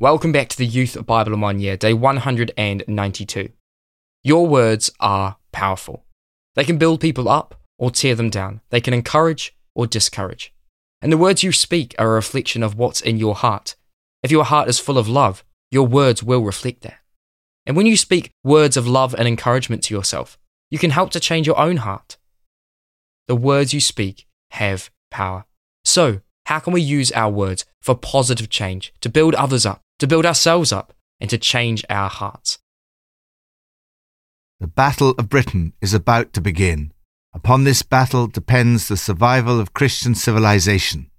Welcome back to the Youth Bible in One Year, day 192. Your words are powerful. They can build people up or tear them down. They can encourage or discourage. And the words you speak are a reflection of what's in your heart. If your heart is full of love, your words will reflect that. And when you speak words of love and encouragement to yourself, you can help to change your own heart. The words you speak have power. So, how can we use our words for positive change, to build others up, to build ourselves up, and to change our hearts? The Battle of Britain is about to begin. Upon this battle depends the survival of Christian civilization.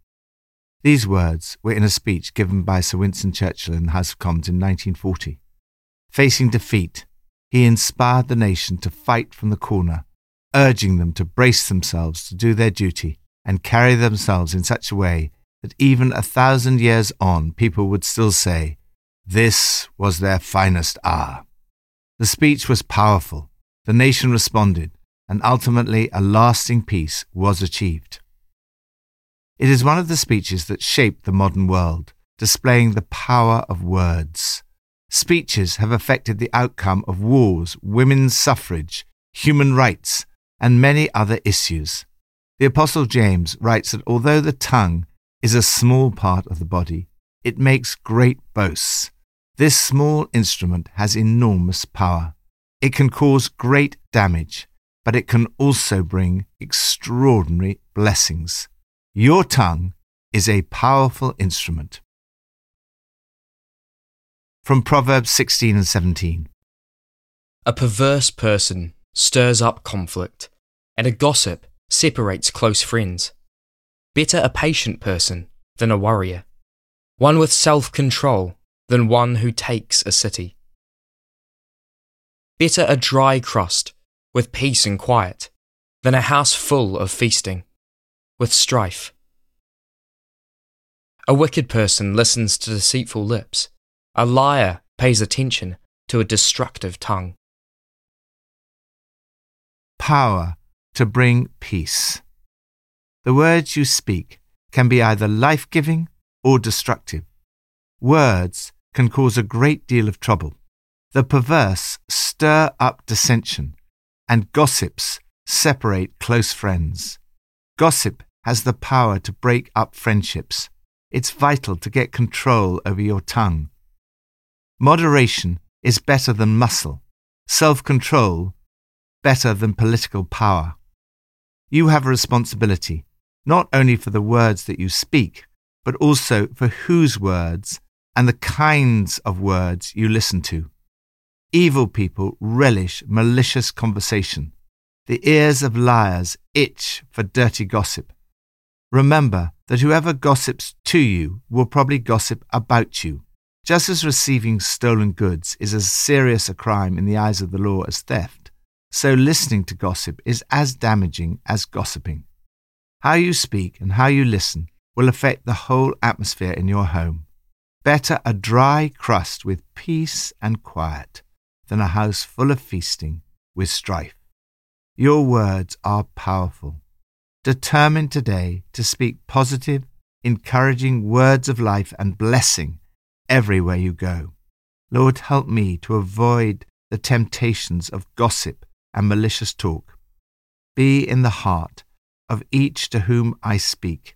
These words were in a speech given by Sir Winston Churchill in the House of Commons in 1940. Facing defeat, he inspired the nation to fight from the corner, urging them to brace themselves to do their duty and carry themselves in such a way that even a thousand years on, people would still say, This was their finest hour. The speech was powerful. The nation responded, and ultimately a lasting peace was achieved. It is one of the speeches that shaped the modern world, displaying the power of words. Speeches have affected the outcome of wars, women's suffrage, human rights, and many other issues. The Apostle James writes that although the tongue is a small part of the body, it makes great boasts. This small instrument has enormous power. It can cause great damage, but it can also bring extraordinary blessings. Your tongue is a powerful instrument. From Proverbs 16 and 17 A perverse person stirs up conflict, and a gossip separates close friends. Better a patient person than a warrior, one with self control than one who takes a city. Better a dry crust with peace and quiet than a house full of feasting with strife. A wicked person listens to deceitful lips, a liar pays attention to a destructive tongue. Power to bring peace. The words you speak can be either life giving or destructive. Words can cause a great deal of trouble. The perverse stir up dissension, and gossips separate close friends. Gossip has the power to break up friendships. It's vital to get control over your tongue. Moderation is better than muscle, self control better than political power. You have a responsibility, not only for the words that you speak, but also for whose words and the kinds of words you listen to. Evil people relish malicious conversation. The ears of liars itch for dirty gossip. Remember that whoever gossips to you will probably gossip about you. Just as receiving stolen goods is as serious a crime in the eyes of the law as theft, so listening to gossip is as damaging as gossiping. How you speak and how you listen will affect the whole atmosphere in your home. Better a dry crust with peace and quiet than a house full of feasting with strife. Your words are powerful. Determine today to speak positive, encouraging words of life and blessing everywhere you go. Lord, help me to avoid the temptations of gossip and malicious talk. Be in the heart of each to whom I speak,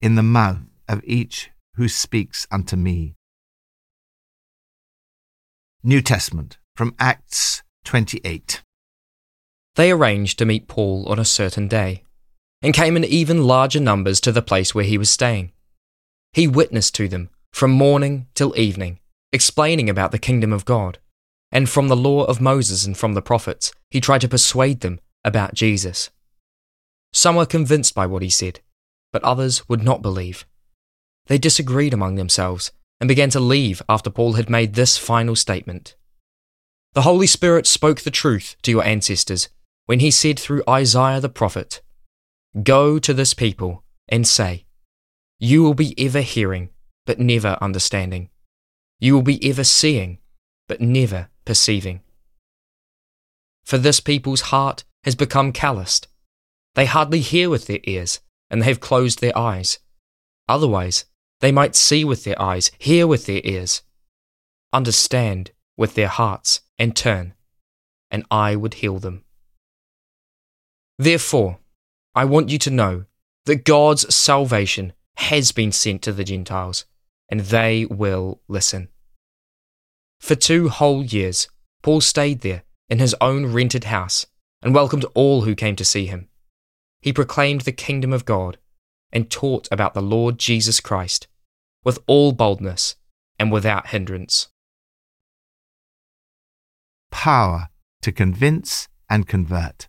in the mouth of each who speaks unto me. New Testament from Acts 28. They arranged to meet Paul on a certain day, and came in even larger numbers to the place where he was staying. He witnessed to them from morning till evening, explaining about the kingdom of God and from the law of Moses and from the prophets, he tried to persuade them about Jesus. Some were convinced by what he said, but others would not believe. They disagreed among themselves and began to leave after Paul had made this final statement. The Holy Spirit spoke the truth to your ancestors when he said through Isaiah the prophet, Go to this people and say, You will be ever hearing, but never understanding. You will be ever seeing, but never perceiving. For this people's heart has become calloused. They hardly hear with their ears, and they have closed their eyes. Otherwise, they might see with their eyes, hear with their ears, understand with their hearts, and turn, and I would heal them. Therefore, I want you to know that God's salvation has been sent to the Gentiles, and they will listen. For two whole years, Paul stayed there in his own rented house and welcomed all who came to see him. He proclaimed the kingdom of God and taught about the Lord Jesus Christ with all boldness and without hindrance. Power to convince and convert.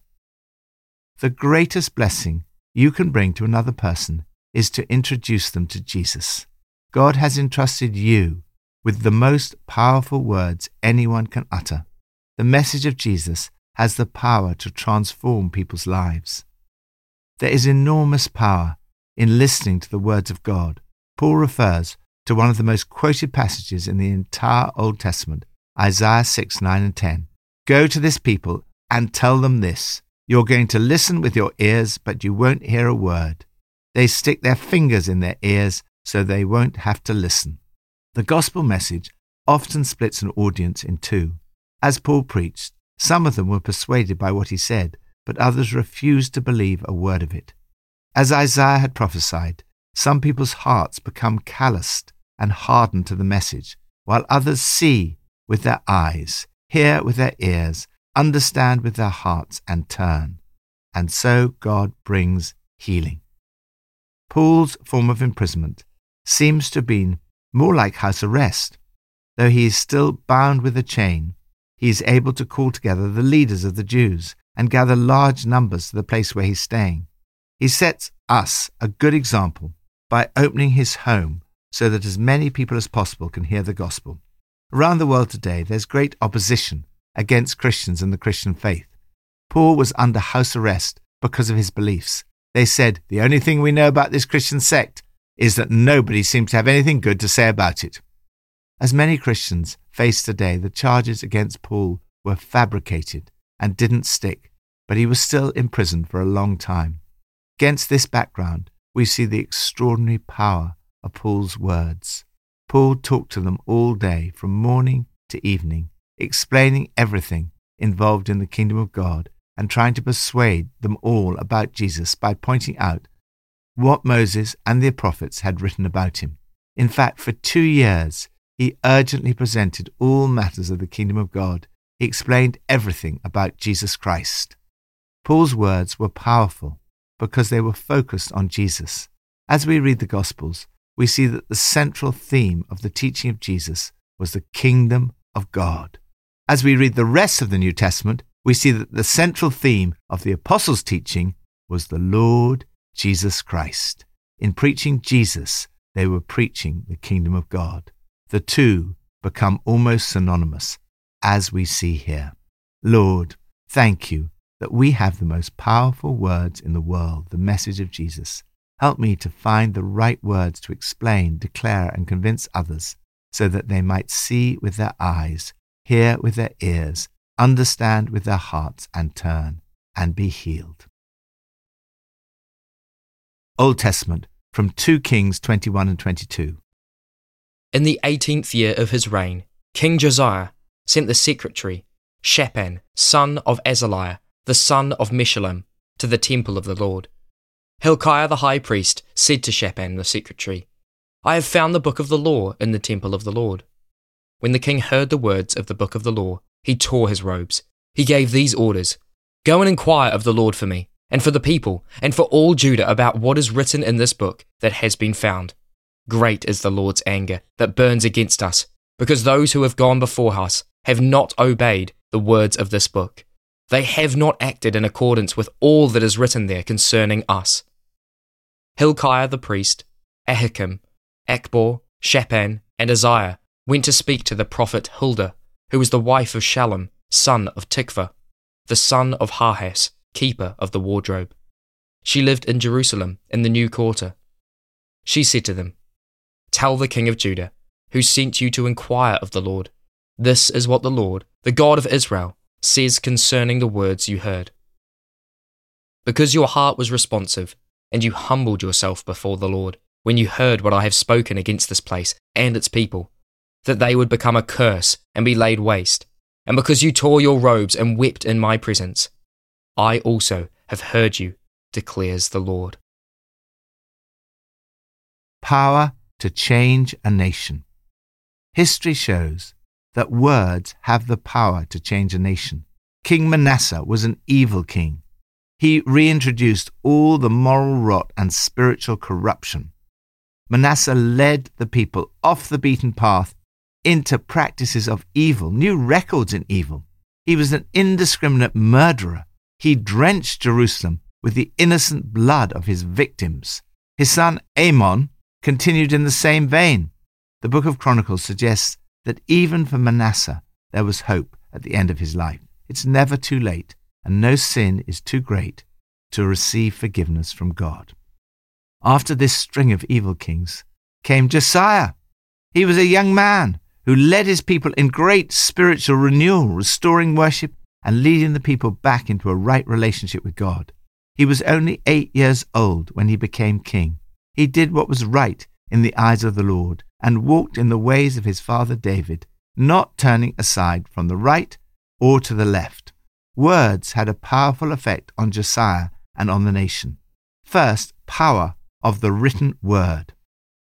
The greatest blessing you can bring to another person is to introduce them to Jesus. God has entrusted you with the most powerful words anyone can utter. The message of Jesus has the power to transform people's lives. There is enormous power in listening to the words of God. Paul refers to one of the most quoted passages in the entire Old Testament, Isaiah 6, 9, and 10. Go to this people and tell them this You're going to listen with your ears, but you won't hear a word. They stick their fingers in their ears so they won't have to listen. The gospel message often splits an audience in two. As Paul preached, some of them were persuaded by what he said, but others refused to believe a word of it. As Isaiah had prophesied, some people's hearts become calloused and hardened to the message, while others see with their eyes, hear with their ears, understand with their hearts, and turn. And so God brings healing. Paul's form of imprisonment seems to have been more like house arrest. Though he is still bound with a chain, he is able to call together the leaders of the Jews and gather large numbers to the place where he's staying. He sets us a good example by opening his home so that as many people as possible can hear the gospel. Around the world today, there's great opposition against Christians and the Christian faith. Paul was under house arrest because of his beliefs. They said, The only thing we know about this Christian sect is that nobody seems to have anything good to say about it. As many Christians face today, the charges against Paul were fabricated and didn't stick, but he was still imprisoned for a long time. Against this background, we see the extraordinary power of Paul's words. Paul talked to them all day, from morning to evening, explaining everything involved in the kingdom of God and trying to persuade them all about Jesus by pointing out what Moses and the prophets had written about him. In fact, for two years, he urgently presented all matters of the kingdom of God. He explained everything about Jesus Christ. Paul's words were powerful because they were focused on Jesus. As we read the Gospels, we see that the central theme of the teaching of Jesus was the kingdom of God. As we read the rest of the New Testament, we see that the central theme of the apostles' teaching was the Lord Jesus Christ. In preaching Jesus, they were preaching the kingdom of God. The two become almost synonymous, as we see here. Lord, thank you that we have the most powerful words in the world, the message of Jesus. Help me to find the right words to explain, declare, and convince others so that they might see with their eyes, hear with their ears, understand with their hearts, and turn and be healed. Old Testament from 2 Kings 21 and 22. In the eighteenth year of his reign, King Josiah sent the secretary, Shaphan, son of Azaliah, the son of Meshullam, to the temple of the Lord. Hilkiah the high priest said to Shaphan the secretary, I have found the book of the law in the temple of the Lord. When the king heard the words of the book of the law, he tore his robes. He gave these orders Go and inquire of the Lord for me, and for the people, and for all Judah about what is written in this book that has been found. Great is the Lord's anger that burns against us, because those who have gone before us have not obeyed the words of this book. They have not acted in accordance with all that is written there concerning us. Hilkiah the priest, Ahikam, Achbor, Shaphan, and Asaiah went to speak to the prophet Huldah, who was the wife of Shallum, son of Tikvah, the son of Harhas, keeper of the wardrobe. She lived in Jerusalem in the new quarter. She said to them, Tell the king of Judah, who sent you to inquire of the Lord, this is what the Lord, the God of Israel, says concerning the words you heard. Because your heart was responsive, and you humbled yourself before the Lord, when you heard what I have spoken against this place and its people, that they would become a curse and be laid waste, and because you tore your robes and wept in my presence, I also have heard you, declares the Lord. Power to change a nation. History shows that words have the power to change a nation. King Manasseh was an evil king. He reintroduced all the moral rot and spiritual corruption. Manasseh led the people off the beaten path into practices of evil, new records in evil. He was an indiscriminate murderer. He drenched Jerusalem with the innocent blood of his victims. His son Amon continued in the same vein. The book of Chronicles suggests that even for Manasseh there was hope at the end of his life. It's never too late, and no sin is too great to receive forgiveness from God. After this string of evil kings came Josiah. He was a young man who led his people in great spiritual renewal, restoring worship and leading the people back into a right relationship with God. He was only eight years old when he became king. He did what was right in the eyes of the Lord and walked in the ways of his father David, not turning aside from the right or to the left. Words had a powerful effect on Josiah and on the nation. First, power of the written word.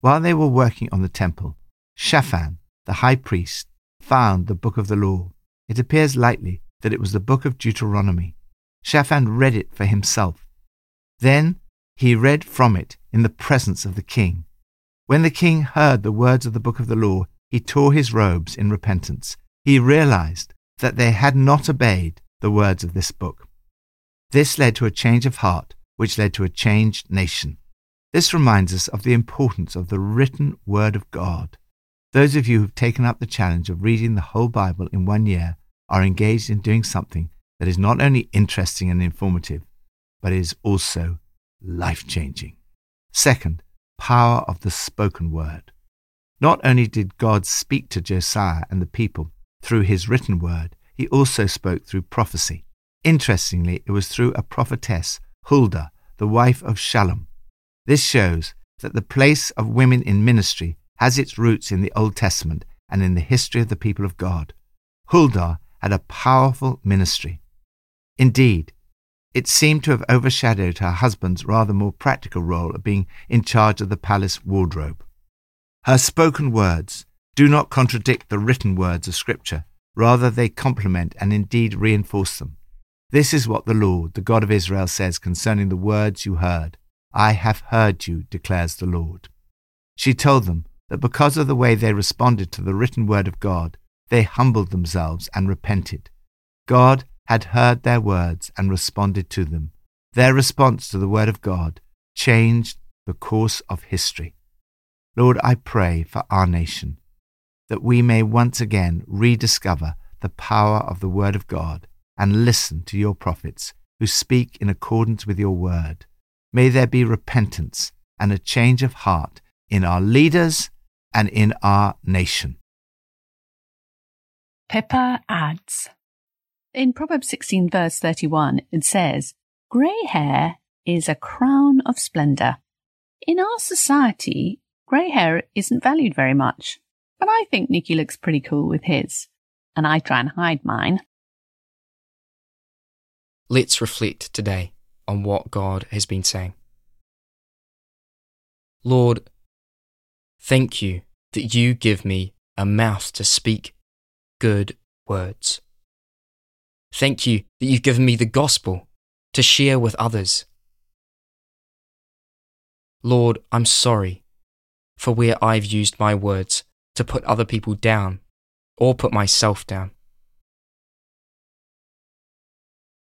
While they were working on the temple, Shaphan, the high priest, found the book of the law. It appears likely that it was the book of Deuteronomy. Shaphan read it for himself. Then he read from it in the presence of the king. When the king heard the words of the book of the law, he tore his robes in repentance. He realized that they had not obeyed the words of this book. This led to a change of heart, which led to a changed nation. This reminds us of the importance of the written word of God. Those of you who've taken up the challenge of reading the whole Bible in one year are engaged in doing something that is not only interesting and informative, but is also life changing. Second, power of the spoken word. Not only did God speak to Josiah and the people through his written word, he also spoke through prophecy. Interestingly, it was through a prophetess, Huldah, the wife of Shallum. This shows that the place of women in ministry has its roots in the Old Testament and in the history of the people of God. Huldah had a powerful ministry. Indeed, it seemed to have overshadowed her husband's rather more practical role of being in charge of the palace wardrobe. Her spoken words do not contradict the written words of Scripture, rather, they complement and indeed reinforce them. This is what the Lord, the God of Israel, says concerning the words you heard. I have heard you, declares the Lord. She told them that because of the way they responded to the written word of God, they humbled themselves and repented. God had heard their words and responded to them. Their response to the Word of God changed the course of history. Lord, I pray for our nation that we may once again rediscover the power of the Word of God and listen to your prophets who speak in accordance with your Word. May there be repentance and a change of heart in our leaders and in our nation. Pippa adds in Proverbs 16, verse 31, it says, Grey hair is a crown of splendor. In our society, grey hair isn't valued very much, but I think Nicky looks pretty cool with his, and I try and hide mine. Let's reflect today on what God has been saying. Lord, thank you that you give me a mouth to speak good words. Thank you that you've given me the gospel to share with others. Lord, I'm sorry for where I've used my words to put other people down or put myself down.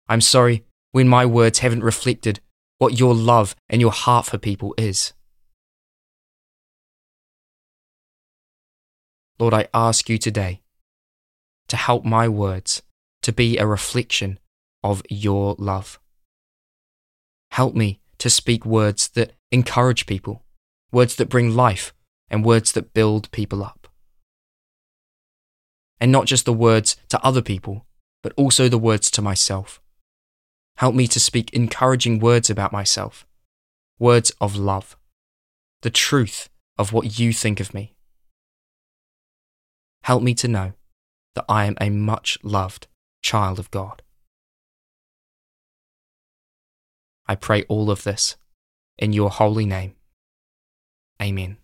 I'm sorry when my words haven't reflected what your love and your heart for people is. Lord, I ask you today to help my words to be a reflection of your love. Help me to speak words that encourage people, words that bring life, and words that build people up. And not just the words to other people, but also the words to myself. Help me to speak encouraging words about myself, words of love. the truth of what you think of me. Help me to know that I am a much loved child of God. I pray all of this in your holy name. Amen.